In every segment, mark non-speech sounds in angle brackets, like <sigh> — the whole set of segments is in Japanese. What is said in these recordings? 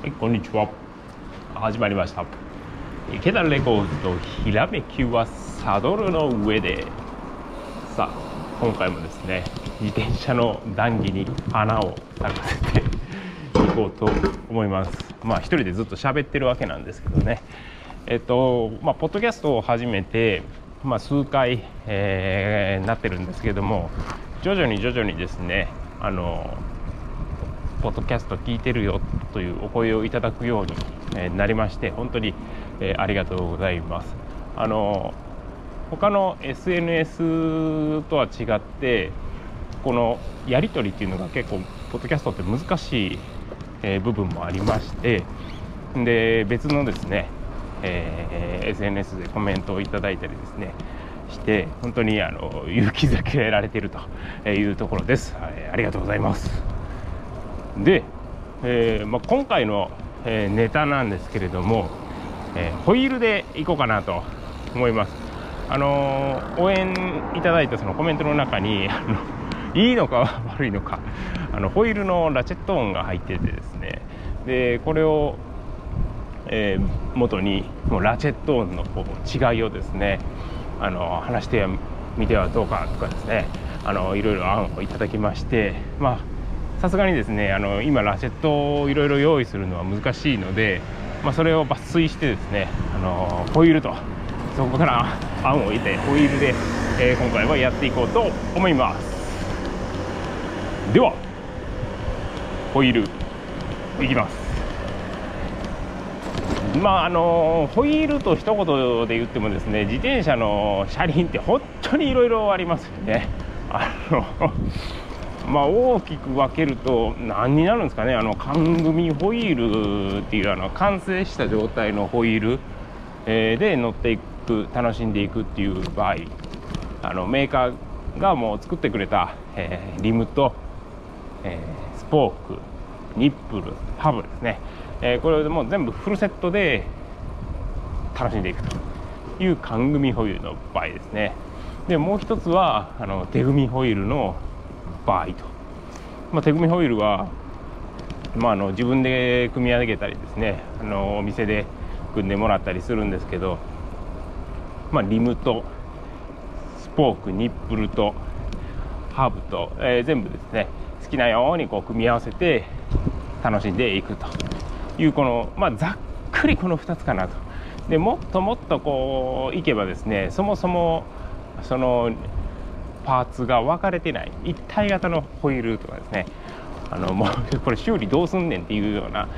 はい、こんにちは。始まりました。池田レコーズとひらめきはサドルの上で。さあ、今回もですね、自転車の談義に穴を咲かせて <laughs> いこうと思います。まあ、一人でずっと喋ってるわけなんですけどね。えっと、まあ、ポッドキャストを始めて、まあ、数回、えーなってるんですけども、徐々に徐々にですね、あの、ポッドキャスト聞いてるよというお声をいただくようになりまして本当に、ありがとうございます。あの他の SNS とは違ってこのやり取りっていうのが結構ポッドキャストって難しい、部分もありましてで別のですね、えー SNS でコメントをいただいたりですねして本当にあの勇気づけられているというところです。ありがとうございます。で、えーまあ、今回の、えーネタなんですけれども、えホイールでいこうかなと思います。あの応援いただいたそのコメントの中にあのいいのか <laughs> 悪いのかあのホイールのラチェット音が入っててですねでこれを、えー元にもうラチェット音のこう違いをですねあの話してみてはどうかとかですねあのいろいろ案をいただきましてまあさすがにですねあの今ラチェットをいろいろ用意するのは難しいので、まあ、それを抜粋してですねあのホイールとそこから案を得てホイールで、えー今回はやっていこうと思います。ではホイールいきます。まああのホイールと一言で言ってもですね自転車の車輪って本当にいろいろありますよね。あのまあ大きく分けると何になるんですかね。あの缶組ホイールっていうあの完成した状態のホイール、えーで乗っていく楽しんでいくっていう場合あのメーカーがもう作ってくれた、えーリムと、えースポークニップルハブですね、えーこれでもう全部フルセットで楽しんでいくという缶組ホイールの場合ですね。でもう一つはあの手組ホイールの場合と、まあ、手組みホイールは、まあ、あの自分で組み上げたりですねあのお店で組んでもらったりするんですけど、まあ、リムとスポークニップルとハーブと、えー全部ですね好きなようにこう組み合わせて楽しんでいくというこの、まあ、ざっくりこの2つかなと。でもっともっとこういけばですねそもそもそのパーツが分かれてない一体型のホイールとかですね。あのもう <laughs> これ修理どうすんねんっていうような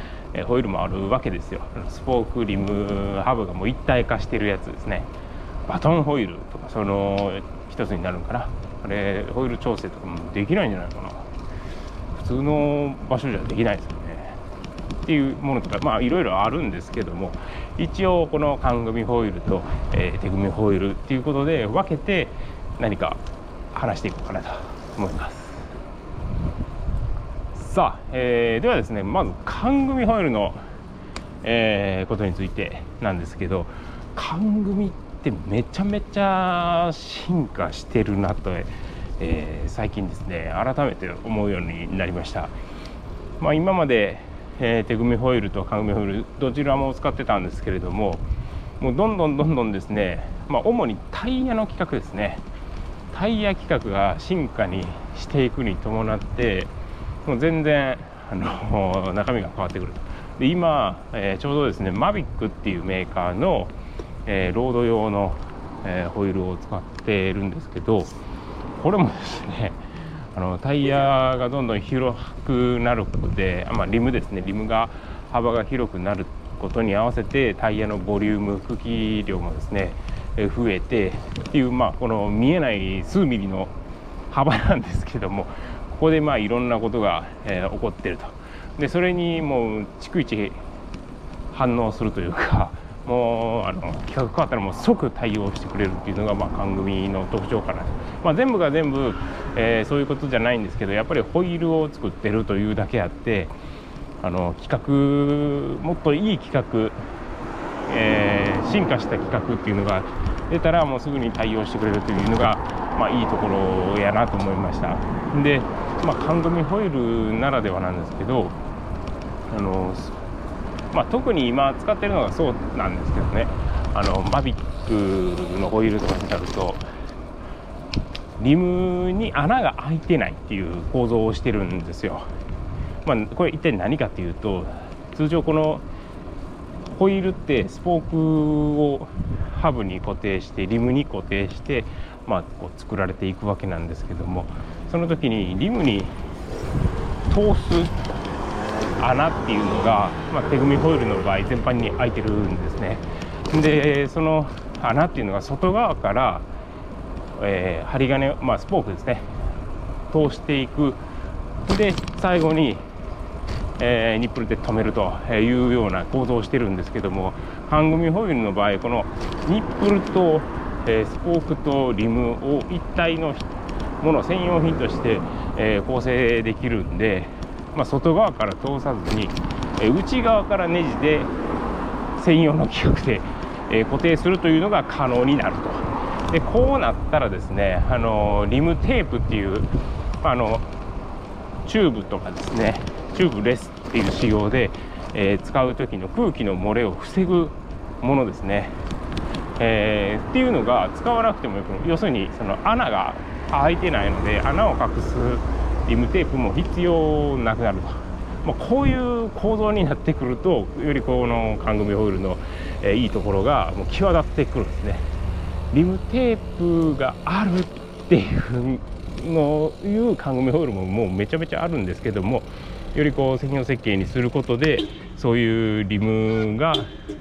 ホイールもあるわけですよ。スポークリムハブがもう一体化してるやつですね。バトンホイールとかその一つになるんかな。あれホイール調整とかもできないんじゃないかな。普通の場所じゃできないですよね。っていうものとかまあいろいろあるんですけども一応この缶組ホイールと、えー手組ホイールっていうことで分けて何か話していこうかなと思います。さあ、えーではですねまず缶組ホイールの、えーことについてなんですけど缶組ってめちゃめちゃ進化してるなと、えー最近ですね改めて思うようになりました、まあ、今まで、えー手組ホイールと缶組ホイールどちらも使ってたんですけれどももうどんどんどんどんですね、まあ、主にタイヤの規格ですね。タイヤ規格が進化にしていくに伴ってもう全然あの <laughs> 中身が変わってくると。で今、えーちょうどですねマビックっていうメーカーの、えーロード用の、えーホイールを使っているんですけどこれもですねあのタイヤがどんどん広くなることで、まあ、リムですねリムが幅が広くなることに合わせてタイヤのボリューム空気量もですね増えてっていう、まあ、この見えない数ミリの幅なんですけどもここでまあいろんなことが、えー起こってると。でそれにもう逐一反応するというか <laughs> もうあの企画変わったらもう即対応してくれるっていうのがまあ番組の特徴かなと、まあ、全部が全部、えーそういうことじゃないんですけどやっぱりホイールを作ってるというだけあってあの企画もっといい企画、えー進化した企画っていうのが出たらもうすぐに対応してくれるというのが、まあ、いいところやなと思いましたで、まあ、缶組ホイールならではなんですけどあのまあ、特に今使ってるのがそうなんですけどねあのマビックのホイールとかになるとリムに穴が開いてないっていう構造をしてるんですよ。まあ、これ一体何かっていうと通常このホイールってスポークをハブに固定してリムに固定して、まあ、こう作られていくわけなんですけどもその時にリムに通す穴っていうのが、まあ、手組みホイールの場合全般に開いてるんですね。でその穴っていうのが外側から、えー、針金、まあ、スポークですね通していく。で最後に、えー、ニップルで止めるというような構造をしてるんですけども半組ホイールの場合このニップルと、えー、スポークとリムを一体のもの専用品として、えー、構成できるんで、まあ、外側から通さずに、え、内側からネジで専用の規格で、え、固定するというのが可能になると。でこうなったらですねあのリムテープっていうあのチューブとかですねチューブレスっていう仕様で、えー、使う時の空気の漏れを防ぐものですね、えー、っていうのが使わなくてもよく要するにその穴が開いてないので穴を隠すリムテープも必要なくなると、まあ、こういう構造になってくるとよりこの缶組ホイールの、えー、いいところがもう際立ってくるんですね。リムテープがあるっていうのいう缶組ホイールももうめちゃめちゃあるんですけどもよりこう専用設計にすることでそういうリムが、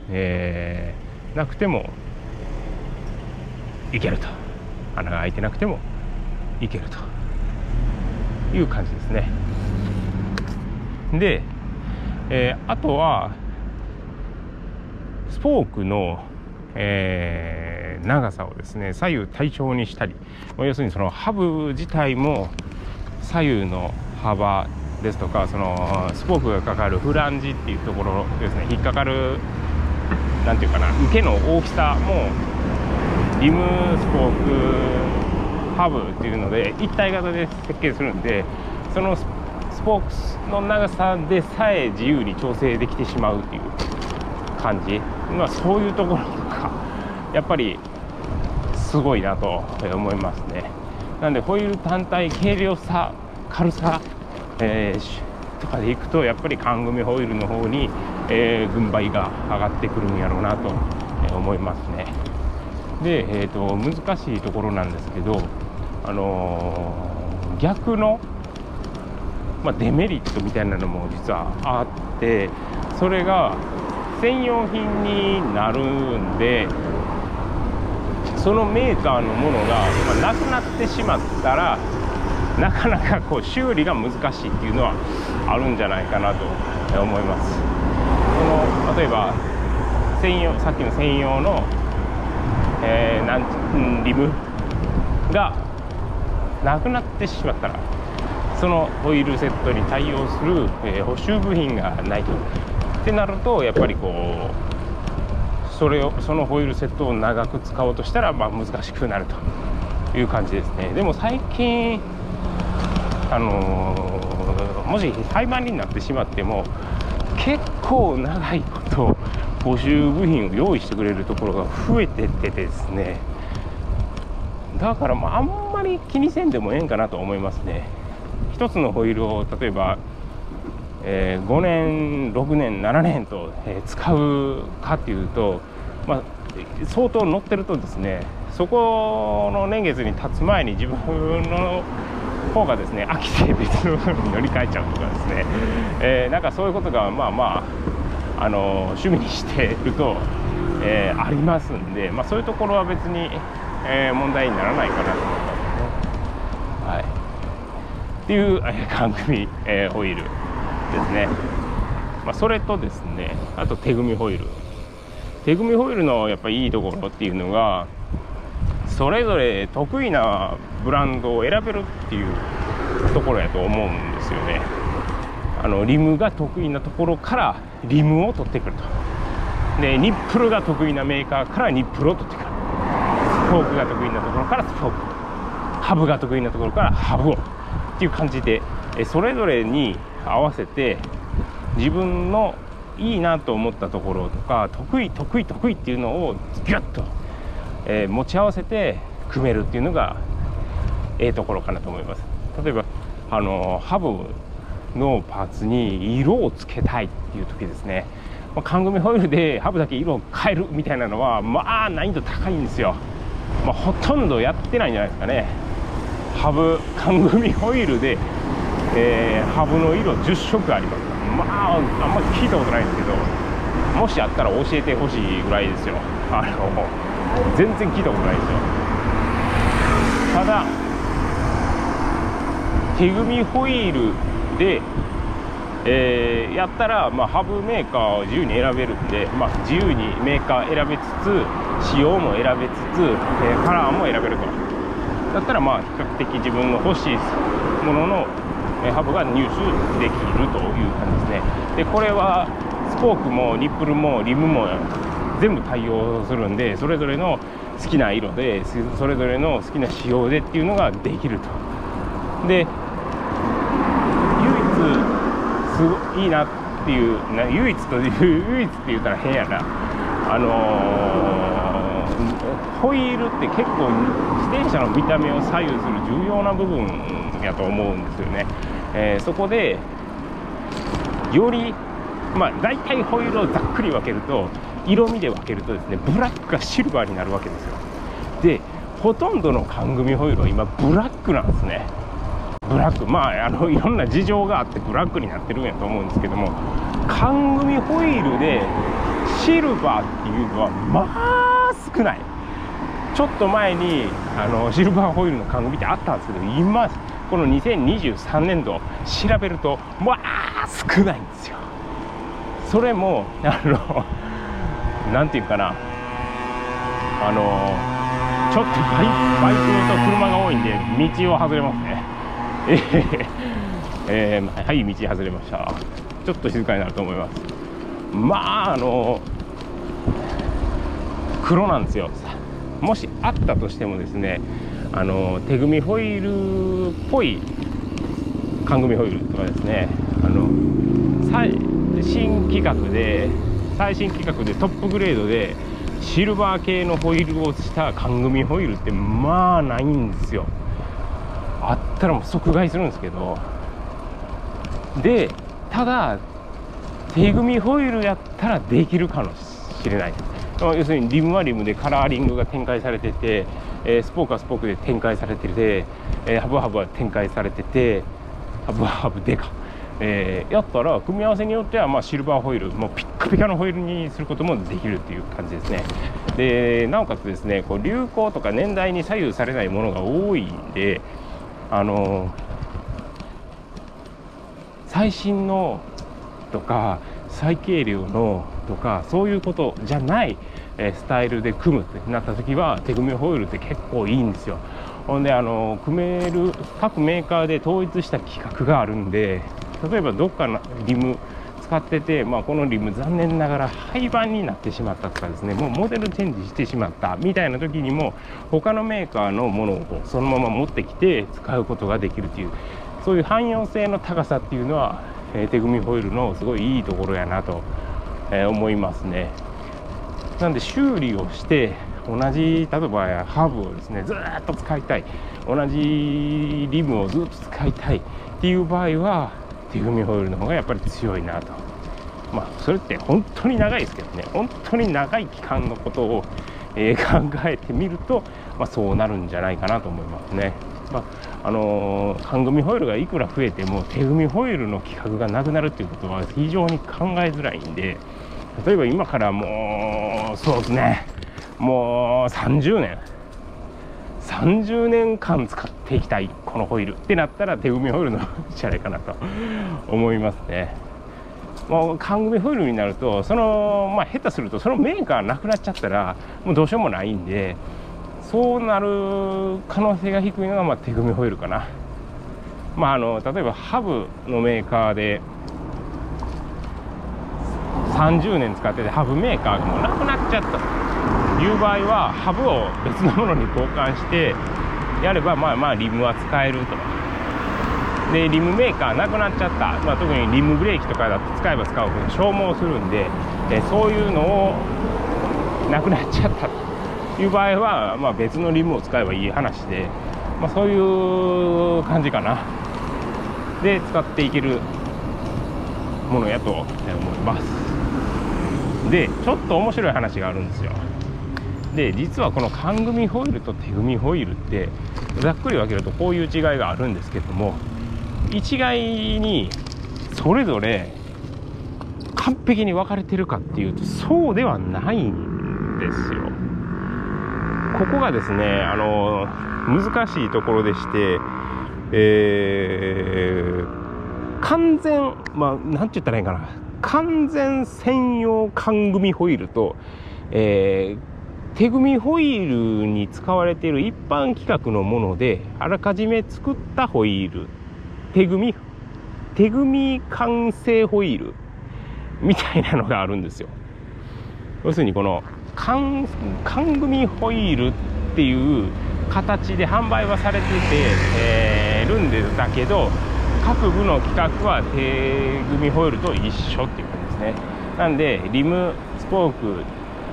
えー、なくてもいけると。穴が開いてなくてもいけると。いう感じですね。で、えー、あとはスポークの、えー、長さをですね左右対称にしたり要するにそのハブ自体も左右の幅ですとかそのスポークがかかるフランジっていうところですね。引っかかる何て言うかな受けの大きさもリムスポークハブっていうので一体型で設計するんでそのスポークの長さでさえ自由に調整できてしまうっていう感じ、まあ、そういうところとかやっぱりすごいなと思いますね。なんでホイール単体軽量さ軽さ、えー、とかでいくとやっぱり缶組ホイールの方に、えー、軍配が上がってくるんやろうなと思いますね。で、えーと難しいところなんですけどあのー、逆の、まあ、デメリットみたいなのも実はあってそれが専用品になるんでそのメーカーのものが、ま、なくなってしまったらなかなかこう修理が難しいっていうのはあるんじゃないかなと思います。その例えば専用さっきの専用の、えー、なんリムがなくなってしまったらそのホイールセットに対応する、えー、補修部品がないとってなるとやっぱりこうそれをそのホイールセットを長く使おうとしたら、まあ、難しくなるという感じですねでも最近あのー、もし廃盤になってしまっても結構長いこと補修部品を用意してくれるところが増えてってですね。だからまああんまり気にせんでもええんかなと思いますね。1つのホイールを例えば、えー、5年6年7年と、えー、使うかっていうと、まあ、相当乗ってるとですねそこの年月に経つ前に自分の方がですね飽きて別のに乗り換えちゃうとかですね、えー、なんかそういうことがまあまああの趣味にしてると、えー、ありますんで、まあ、そういうところは別にえー、問題にならないかなと思いますね。はい、っていう、え、組、えー、ホイールですね。まあ、それとですねあと手組みホイール手組みホイールのやっぱいいところっていうのがそれぞれ得意なブランドを選べるっていうところやと思うんですよね。あのリムが得意なところからリムを取ってくると。でニップルが得意なメーカーからニップルを取ってくる。フォークが得意なところからスフォーク。ハブが得意なところからハブを。っていう感じでそれぞれに合わせて自分のいいなと思ったところとか得意得意得意っていうのをギュッと、え、持ち合わせて組めるっていうのがええところかなと思います。例えばあのハブのパーツに色をつけたいっていう時ですね、まあ、缶組ホイールでハブだけ色を変えるみたいなのはまあ難易度高いんですよ、まあ、ほとんどやってないんじゃないですかね。ハブ缶組ホイールで、えー、ハブの色10色あります。まああんまり聞いたことないんですけどもしあったら教えてほしいぐらいですよ。あの全然聞いたことないですよただ手組みホイールで、えー、やったら、まあ、ハブメーカーを自由に選べるんで、まあ、自由にメーカー選べつつ仕様も選べつつ、えー、カラーも選べると。だったらまあ比較的自分の欲しいもののハブが入手できるという感じですね。でこれはスポークもニップルもリムも全部対応するんでそれぞれの好きな色でそれぞれの好きな仕様でっていうのができると。で唯一すごいいなっていうな唯一という <laughs> 唯一って言ったら変やな。あのー、ホイールって結構自転車の見た目を左右する重要な部分やと思うんですよね、えー、そこでよりまあ大体ホイールをざっくり分けると色味で分けるとですねブラックがシルバーになるわけですよ。でほとんどの缶組ホイールは今ブラックなんですね。ブラック。まああのいろんな事情があってブラックになってるんやと思うんですけども缶組ホイールでシルバーっていうのはまあ少ない。ちょっと前にあのシルバーホイールの缶組ってあったんですけど今この2023年度調べるとまあ少ないんですよ。それもあの何て言うかな。あのちょっとバイバイクと車が多いんで道を外れますね。えー、えー、はい道外れました。ちょっと静かになると思います。まああの黒なんですよ。もしあったとしてもですねあの手組みホイールっぽい缶組ホイールとかですね。あの最新規格で最新規格でトップグレードでシルバー系のホイールをした缶組ホイールってまあないんですよ。あったらもう即買いするんですけど。でただ手組ホイールやったらできるかもしれない。要するにリムはリムでカラーリングが展開されててえ、スポークはスポークで展開されてて、え、ハブハブは展開されててハブハブでか、えー、やったら組み合わせによってはまあシルバーホイールもうピッカピカのホイールにすることもできるっていう感じですね。でなおかつですねこう流行とか年代に左右されないものが多いんであの最新のとか最軽量のとかそういうことじゃないスタイルで組むってなった時は手組みホイールって結構いいんですよ。ほんであの組める各メーカーで統一した規格があるんで例えばどっかのリム使ってて、まあ、このリム残念ながら廃盤になってしまったとかですねもうモデルチェンジしてしまったみたいな時にも他のメーカーのものをそのまま持ってきて使うことができるというそういう汎用性の高さっていうのは、えー、手組みホイールのすごいいいところやなと、えー、思いますね。なんで修理をして同じ例えばハーブをですねずっと使いたい同じリムをずっと使いたいっていう場合は手組みホイールの方がやっぱり強いなと。まあそれって本当に長いですけどね。本当に長い期間のことを、えー、<laughs> 考えてみると、まあ、そうなるんじゃないかなと思いますね。まああのー、缶組ホイールがいくら増えても手組みホイールの規格がなくなるっていうことは非常に考えづらいんで例えば今からもうそうですね。もう30年。30年間使っていきたいこのホイールってなったら手組みホイールのじゃないかなと思いますね。もう缶組ホイールになるとそのまあ下手するとそのメーカーなくなっちゃったらもうどうしようもないんでそうなる可能性が低いのがまあ手組みホイールかな。まああの例えばハブのメーカーで30年使っててハブメーカーがもうなくなっちゃった。いう場合はハブを別のものに交換してやればまあまあリムは使えると。でリムメーカーなくなっちゃった、まあ、特にリムブレーキとかだと使えば使うほど消耗するんで、えそういうのをなくなっちゃったという場合は、まあ、別のリムを使えばいい話で、まあ、そういう感じかな。で使っていけるものやと思います。でちょっと面白い話があるんですよ。で実はこの缶組ホイールと手組ホイールってざっくり分けるとこういう違いがあるんですけども一概にそれぞれ完璧に分かれてるかっていうとそうではないんですよ。ここがですねあの難しいところでして、えー、完全まあ何て言ったらいいかな完全専用缶組ホイールと、えー、手組ホイールに使われている一般規格のものであらかじめ作ったホイール。手組手組完成ホイール。みたいなのがあるんですよ。要するにこの缶缶組ホイールっていう形で販売はされてて、えー、るんでだけど各部の規格は手組ホイールと一緒っていう感じですね。なんでリムスポーク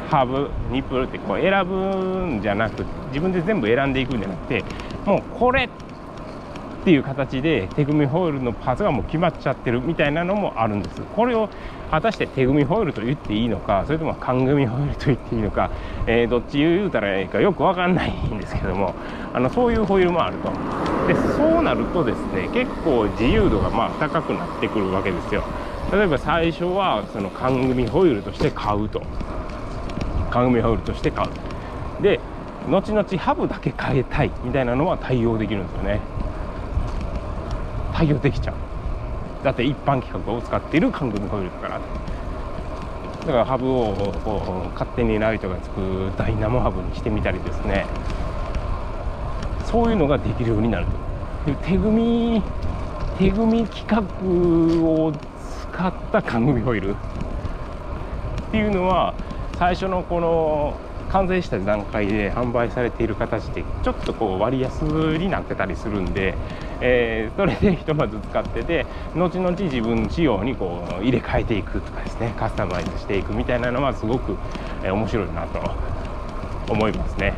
ハブニップルってこう選ぶんじゃなく自分で全部選んでいくんじゃなくてもうこれっていう形で手組みホイールのパーツがもう決まっちゃってるみたいなのもあるんです。これを果たして手組みホイールと言っていいのかそれとも缶組みホイールと言っていいのか、えー、どっち言うたらいいかよく分かんないんですけどもあのそういうホイールもあると。でそうなるとですね結構自由度がまあ高くなってくるわけですよ。例えば最初はその缶組ホイールとして買うと。缶組ホールとして買う。で後々ハブだけ変えたいみたいなのは対応できるんですよね。対応できちゃう。だって一般規格を使っている韓国ホイールだから。だからハブを勝手にライトがつくダイナモハブにしてみたりですね。そういうのができるようになると。手組み手組み規格を使った缶組ホイール。っていうのは最初のこの完成した段階で販売されている形でちょっとこう割安になってたりするんで、えー、それでひとまず使ってて後々自分仕様にこう入れ替えていくとかですねカスタマイズしていくみたいなのはすごく、え、面白いなと思いますね。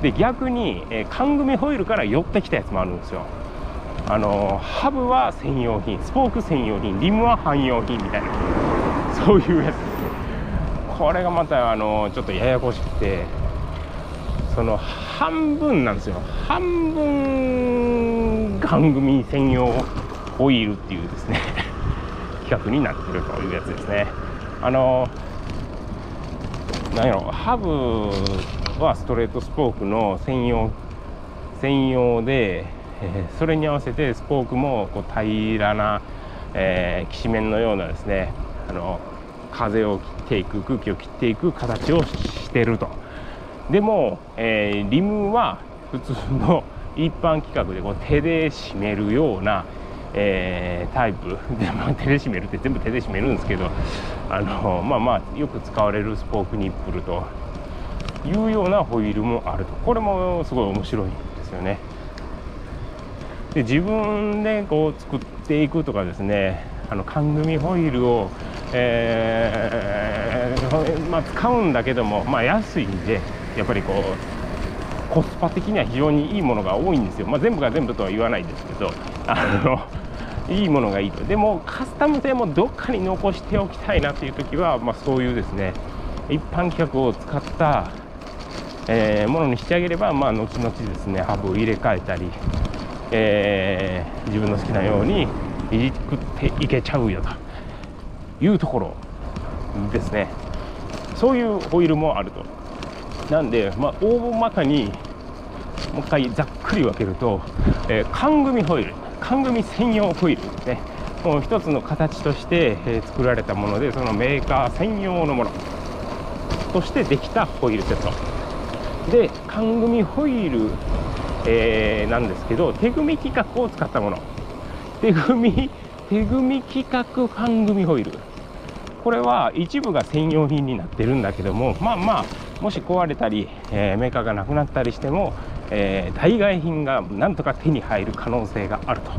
で逆に、えー、缶組ホイールから寄ってきたやつもあるんですよ。あのハブは専用品スポーク専用品リムは汎用品みたいなそういうやつ。これがまたあのちょっとややこしくてその半分なんですよ。半分番組専用ホイールっていうですね <laughs> 企画になってるというやつですね。あの何やろハブはストレートスポークの専用専用で、<laughs> それに合わせてスポークもこう平らな、えー、きしめんのようなですねあの風を切ていく空気を切っていく形をしてると。でも、えー、リムは普通の一般規格でこう手で締めるような、えー、タイプで、まあ、<laughs> 手で締めるって全部手で締めるんですけどあのまあまあよく使われるスポークニップルというようなホイールもあると。これもすごい面白いんですよね。で自分でこう作っていくとかですねあの缶組ホイールをえー、まあ、使うんだけども、まあ、安いんでやっぱりこうコスパ的には非常にいいものが多いんですよ、まあ、全部が全部とは言わないですけどあの <laughs> いいものがいいとでもカスタム性もどっかに残しておきたいなっていう時は、まあ、そういうですね一般規格を使った、えー、ものにしてあげれば、まあ、後々ですねハブを入れ替えたり、えー、自分の好きなようにいじくっていけちゃうよと。いうところですねそういうホイールもあると。なんで、まあ、大まかにもう一回ざっくり分けると、えー、缶組ホイール缶組専用ホイールですね。もう一つの形として、えー、作られたものでそのメーカー専用のもの。としてできたホイールセット。で缶組ホイール、えー、なんですけど手組み規格を使ったもの。手組み手組み規格ファン組ホイール。これは一部が専用品になってるんだけどもまあまあもし壊れたり、えー、メーカーがなくなったりしても、えー、代替品がなんとか手に入る可能性があると。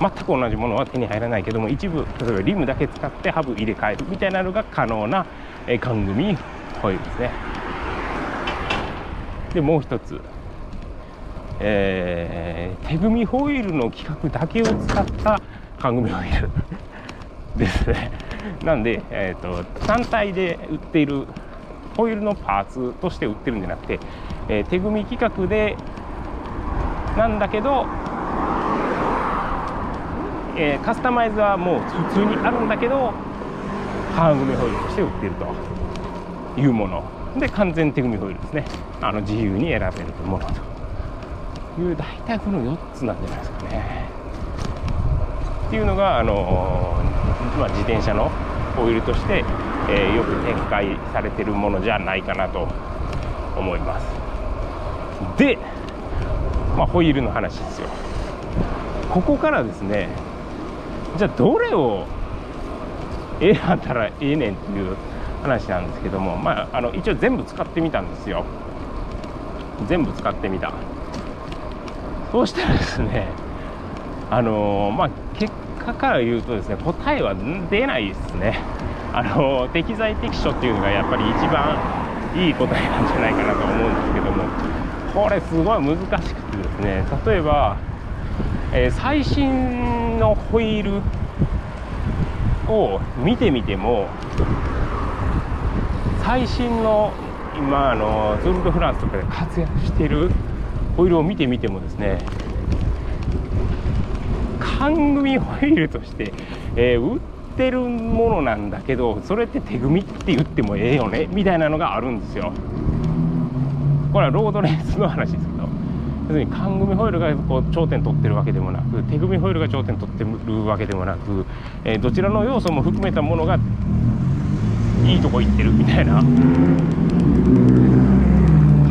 全く同じものは手に入らないけども一部例えばリムだけ使ってハブ入れ替えるみたいなのが可能な、えー、缶組ホイールですね。でもう一つ。えー、手組みホイールの規格だけを使った缶組ホイールですね。なんで、えーと、単体で売っているホイールのパーツとして売ってるんじゃなくて、えー、手組み規格でなんだけど、えー、カスタマイズはもう普通にあるんだけど缶組ホイールとして売ってるというもので完全手組みホイールですねあの自由に選べるものという大体この4つなんじゃないですかね。っていうのがあの、まあ、自転車のオイルとして、えー、よく展開されてるものじゃないかなと思います。で、まあ、ホイールの話ですよ。ここからですねじゃあどれを選んだらええねんっていう話なんですけども、まあ、あの一応全部使ってみたんですよ全部使ってみたそうしたらですねあのまあ結果から言うとですね答えは出ないですね。<laughs> あの適材適所っていうのがやっぱり一番いい答えなんじゃないかなと思うんですけども。これすごい難しくてですね例えば、えー、最新のホイールを見てみても最新の今あのツール・ド・フランスとかで活躍しているホイールを見てみてもですね缶組ホイールとして、えー、売ってるものなんだけどそれって手組って言ってもええよねみたいなのがあるんですよ。これはロードレースの話ですけど要するに缶組ホイールがこう頂点取ってるわけでもなく手組ホイールが頂点取ってるわけでもなく、えー、どちらの要素も含めたものがいいとこ行ってるみたいな。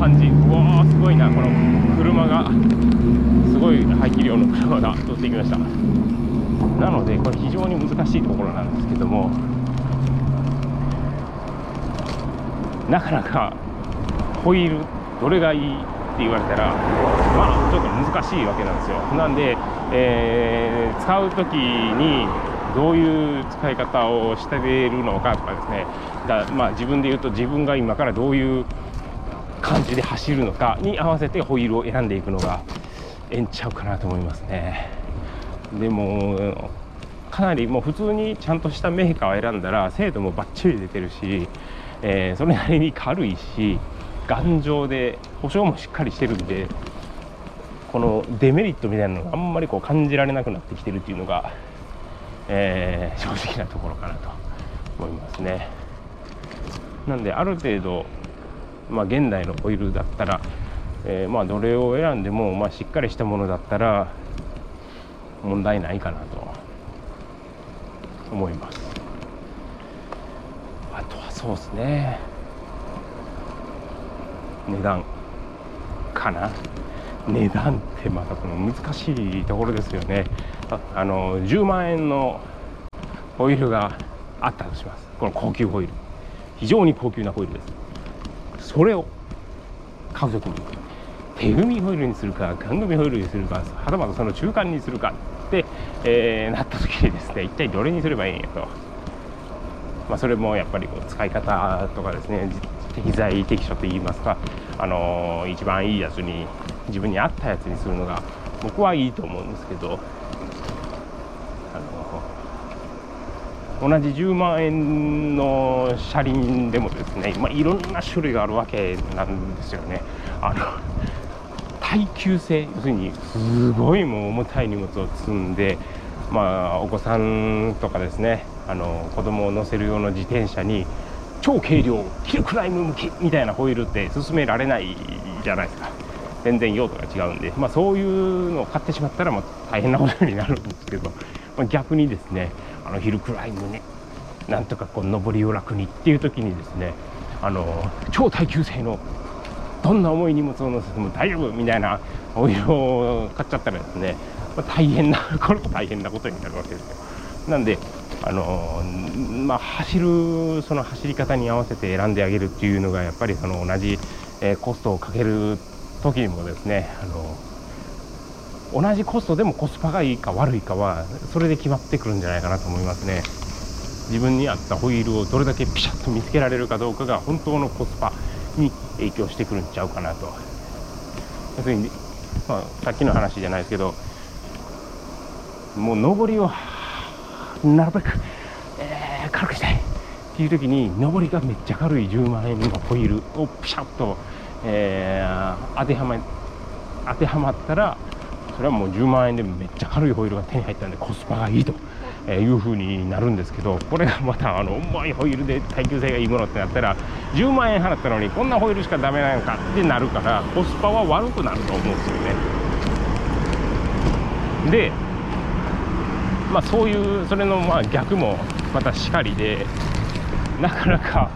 感じ。うわーすごいな。この車が。すごい排気量の車が通っていきました。なのでこれ非常に難しいところなんですけども。なかなかホイールどれがいいって言われたらまあちょっと難しいわけなんですよ。なんで、えー、使う時にどういう使い方をしているのかとかですね。だまあ自分で言うと自分が今からどういう感じで走るのかに合わせてホイールを選んでいくのがええんちゃうかなと思いますね。でもかなりもう普通にちゃんとしたメーカーを選んだら精度もバッチリ出てるし、えー、それなりに軽いし頑丈で保証もしっかりしてるんでこのデメリットみたいなのがあんまりこう感じられなくなってきてるっていうのが、えー、正直なところかなと思いますね。なんである程度まあ、現代のオイールだったら、えー、まあどれを選んでも、まあ、しっかりしたものだったら問題ないかなと思います。あとはそうですね。値段かな。値段ってまたこの難しいところですよね。あの10万円のホイールがあったとします。この高級ホイール。非常に高級なホイールです。それを買う時に。手組みホイールにするかガン組みホイールにするかはたまたその中間にするかって、えー、なった時にですね一体どれにすればいいんやと、まあ、それもやっぱりこう使い方とかですね適材適所といいますか、あのー、一番いいやつに自分に合ったやつにするのが僕はいいと思うんですけど同じ10万円の車輪でもですね、まあ、いろんな種類があるわけなんですよね。あの耐久性要するにすごいもう重たい荷物を積んで、まあ、お子さんとかですねあの子供を乗せる用の自転車に超軽量ヒルクライム向きみたいなホイールって勧められないじゃないですか全然用途が違うんで、まあ、そういうのを買ってしまったらもう大変なことになるんですけど、まあ、逆にですねあのヒルクライムねなんとかこう上りを楽にっていう時にですねあの超耐久性のどんな重い荷物を乗せても大丈夫みたいなオイルを買っちゃったらですね、まあ、大変な <laughs> これも大変なことになるわけですよ。なんであのまあ、走るその走り方に合わせて選んであげるっていうのがやっぱりその同じ、えー、コストをかける時にもですねあの同じコストでもコスパがいいか悪いかはそれで決まってくるんじゃないかなと思いますね。自分に合ったホイールをどれだけピシャッと見つけられるかどうかが本当のコスパに影響してくるんちゃうかなと。要するに、まあ、さっきの話じゃないですけどもう上りをなるべく、えー、軽くしたいっていう時に上りがめっちゃ軽い10万円のホイールをピシャッと、えー、当てはま当てはまったらそれはもう10万円でめっちゃ軽いホイールが手に入ったんでコスパがいいという風になるんですけどこれがまたあの重いホイールで耐久性がいいものってなったら10万円払ったのにこんなホイールしかダメなのかってなるからコスパは悪くなると思うんですよね。でまあそういうそれのまあ逆もまたしかりでなかなか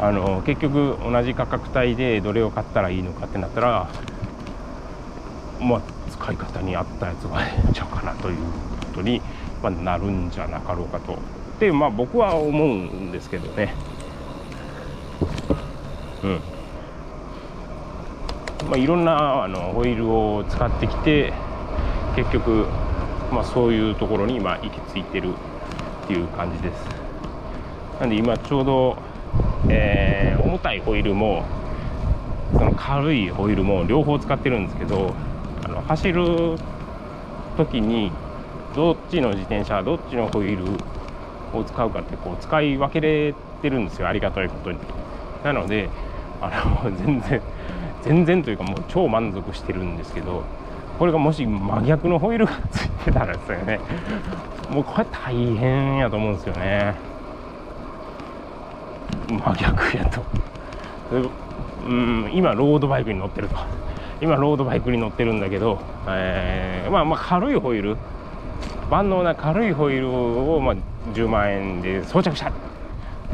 あの結局同じ価格帯でどれを買ったらいいのかってなったらまあ使い方に合ったやつがええんちゃうかなということに、まあ、なるんじゃなかろうかと。でまあ僕は思うんですけどね。うん。まあいろんなあのホイールを使ってきて結局まあそういうところに今行き着いてるっていう感じです。なんで今ちょうど、えー、重たいホイールもその軽いホイールも両方使ってるんですけど走る時にどっちの自転車どっちのホイールを使うかってこう使い分けれてるんですよありがたいことに。なのであの <laughs> 全然全然というかもう超満足してるんですけどこれがもし真逆のホイールがついてたらですよね。<laughs> もうこれ大変やと思うんですよね。真逆やと。うん今ロードバイクに乗ってると。今ロードバイクに乗ってるんだけど、えー、まあまあ軽いホイール。万能な軽いホイールを、まあ、10万円で装着した。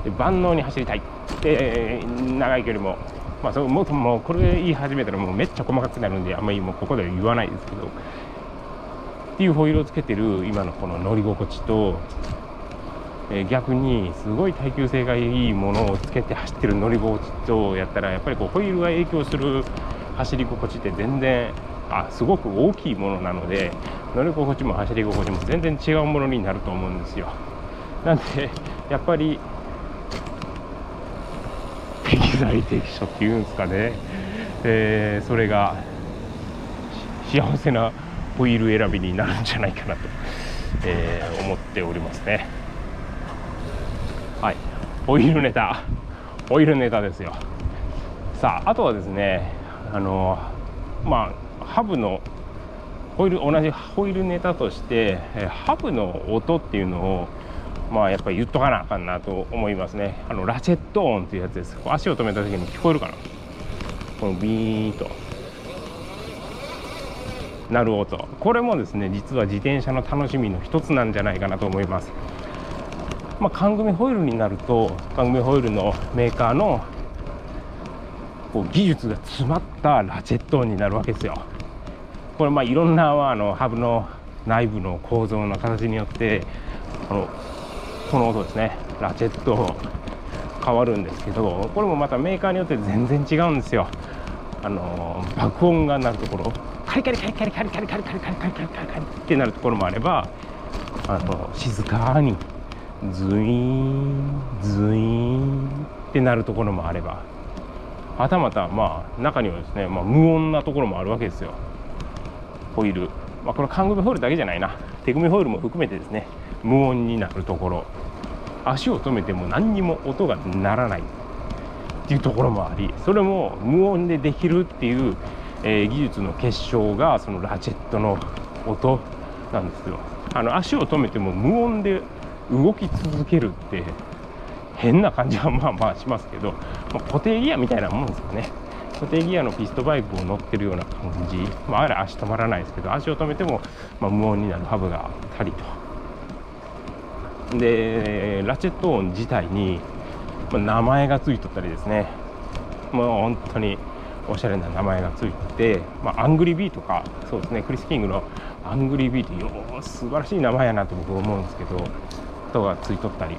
で万能に走りたい。で長い距離も。まあそももうこれ言い始めたらもうめっちゃ細かくなるんであんまりもうここでは言わないですけど。っていうホイールをつけてる今のこの乗り心地と、えー、逆にすごい耐久性がいいものをつけて走ってる乗り心地とやったらやっぱりこうホイールが影響する走り心地って全然あすごく大きいものなので乗り心地も走り心地も全然違うものになると思うんですよ。なんでやっぱり適材適所っていうんですかね、えー、それが幸せなホイール選びになるんじゃないかなと、えー、思っておりますね。はい。ホイールネタ。ホイールネタですよ。さああとはですねあのまあハブのホイール同じホイールネタとして、ハブの音っていうのをまあやっぱり言っとかなあかんなと思いますね。あのラチェット音っていうやつです。足を止めた時に聞こえるかな。このビーンと。なる音。これもですね実は自転車の楽しみの一つなんじゃないかなと思います。まあ、缶組ホイールになると缶組ホイールのメーカーのこう技術が詰まったラチェットになるわけですよ。これまあいろんなあのハブの内部の構造の形によってこのこの音ですねラチェット変わるんですけどこれもまたメーカーによって全然違うんですよ。あの爆音が鳴るところカリカリカリカリカリカリカリカリカリカリカリカリカリってなるところもあればあの静かにズイーンズイーンってなるところもあればはたまたまあ中にはですね、まあ、無音なところもあるわけですよ。ホイール、まあ、これ缶組ホイールだけじゃないな。手組ホイールも含めてですね無音になるところ。足を止めても何にも音が鳴らない。っていうところもありそれも無音でできるっていう、えー、技術の結晶がそのラチェットの音なんですよ。あの足を止めても無音で動き続けるって変な感じはまあまあしますけど、まあ、固定ギアみたいなもんですよね。固定ギアのピストバイクを乗ってるような感じ、まあ、あれ足止まらないですけど足を止めても、まあ、無音になるハブがあったりと。でラチェット音自体に、ま、名前が付いとったりですね。もう本当におしゃれな名前が付いてて、まあ、アングリービーとかそうですね。クリス・キングのアングリービーってよ素晴らしい名前やなと僕思うんですけど音が付いとったり。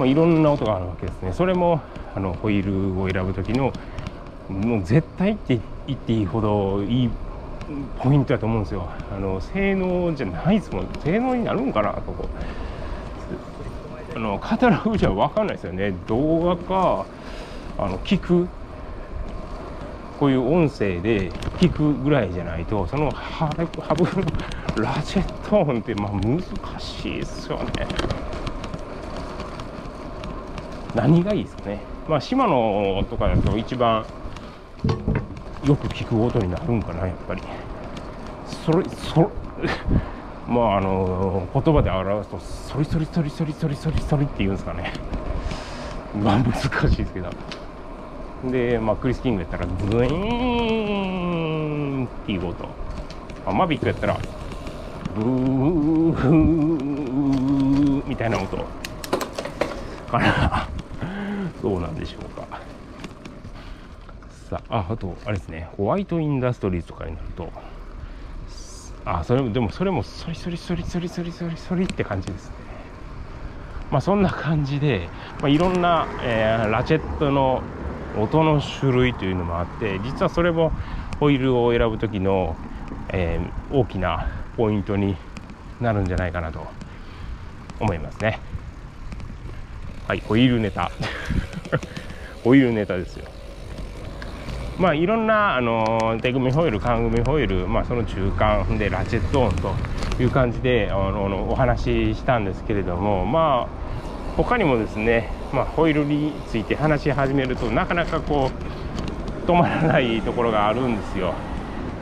まあ、いろんな音があるわけですね。それもあのホイールを選ぶ時のもう絶対って言っていいほどいいポイントだと思うんですよ。あの性能じゃないですもん。性能になるんかなとこあのカタログじゃ分かんないですよね。動画かあの聞く。こういう音声で聞くぐらいじゃないとそのハブラジェット音ってまあ難しいですよね。何がいいですかね。まあ島のとかだと一番よく聞く音になるんかなやっぱり。それそ <laughs> まああの言葉で表すとそりそりそりそりそりそりそりって言うんですかね。<laughs> まあ難しいですけど。で、まあ、クリス・キングやったらブイーンっていう音。あマビックやったらブーみたいな音。かな。どうなんでしょうか。さああとあれですね。ホワイトインダストリーとかになると。あそれでもそれもそりそりそりそりそりそりそりって感じですね。まあそんな感じで、まあ、いろんな、えー、ラチェットの音の種類というのもあって実はそれもホイールを選ぶ時の、えー、大きなポイントになるんじゃないかなと思いますね。はいホイールネタ。<laughs> ホイールネタですよ。まあいろんなあの手組ホイール缶組ホイール、まあ、その中間でラチェット音という感じであのお話ししたんですけれどもまあ他にもですね、まあ、ホイールについて話し始めるとなかなかこう止まらないところがあるんですよ。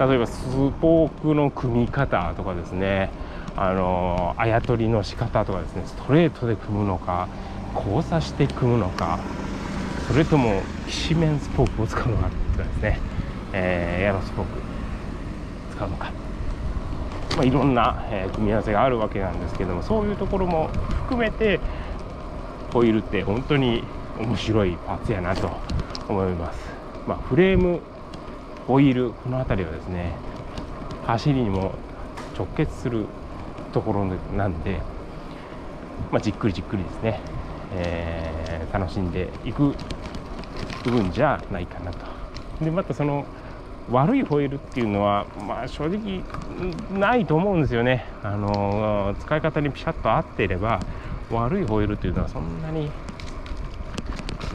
例えばスポークの組み方とかですねあのあや取りの仕方とかですねストレートで組むのか交差して組むのかそれともきしめんスポークを使うのかとかですね、えー、エアロスポーク使うのか、まあ、いろんな、え、組み合わせがあるわけなんですけどもそういうところも含めてホイールって本当に面白いパーツやなと思います、まあ、フレームホイールこの辺りはですね走りにも直結するところなんで、まあ、じっくりじっくりですね、えー、楽しんでいく部分じゃないかなと。でまたその悪いホイールっていうのは、まあ、正直ないと思うんですよね。あの使い方にピシャッと合っていれば悪いホイールっていうのはそんなに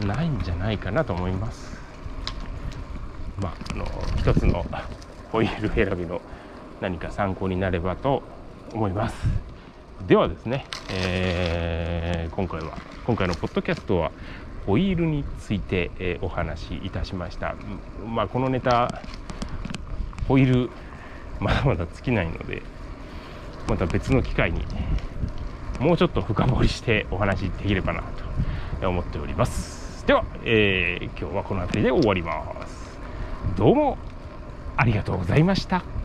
ないんじゃないかなと思います。まああの一つのホイール選びの何か参考になればと思います。ではですね、えー、今回は今回のポッドキャストはホイールについて、えー、お話しいたしました。まあ、このネタホイールまだまだ尽きないのでまた別の機会にもうちょっと深掘りしてお話できればなと思っております。では、えー、今日はこの辺りで終わります。どうもありがとうございました。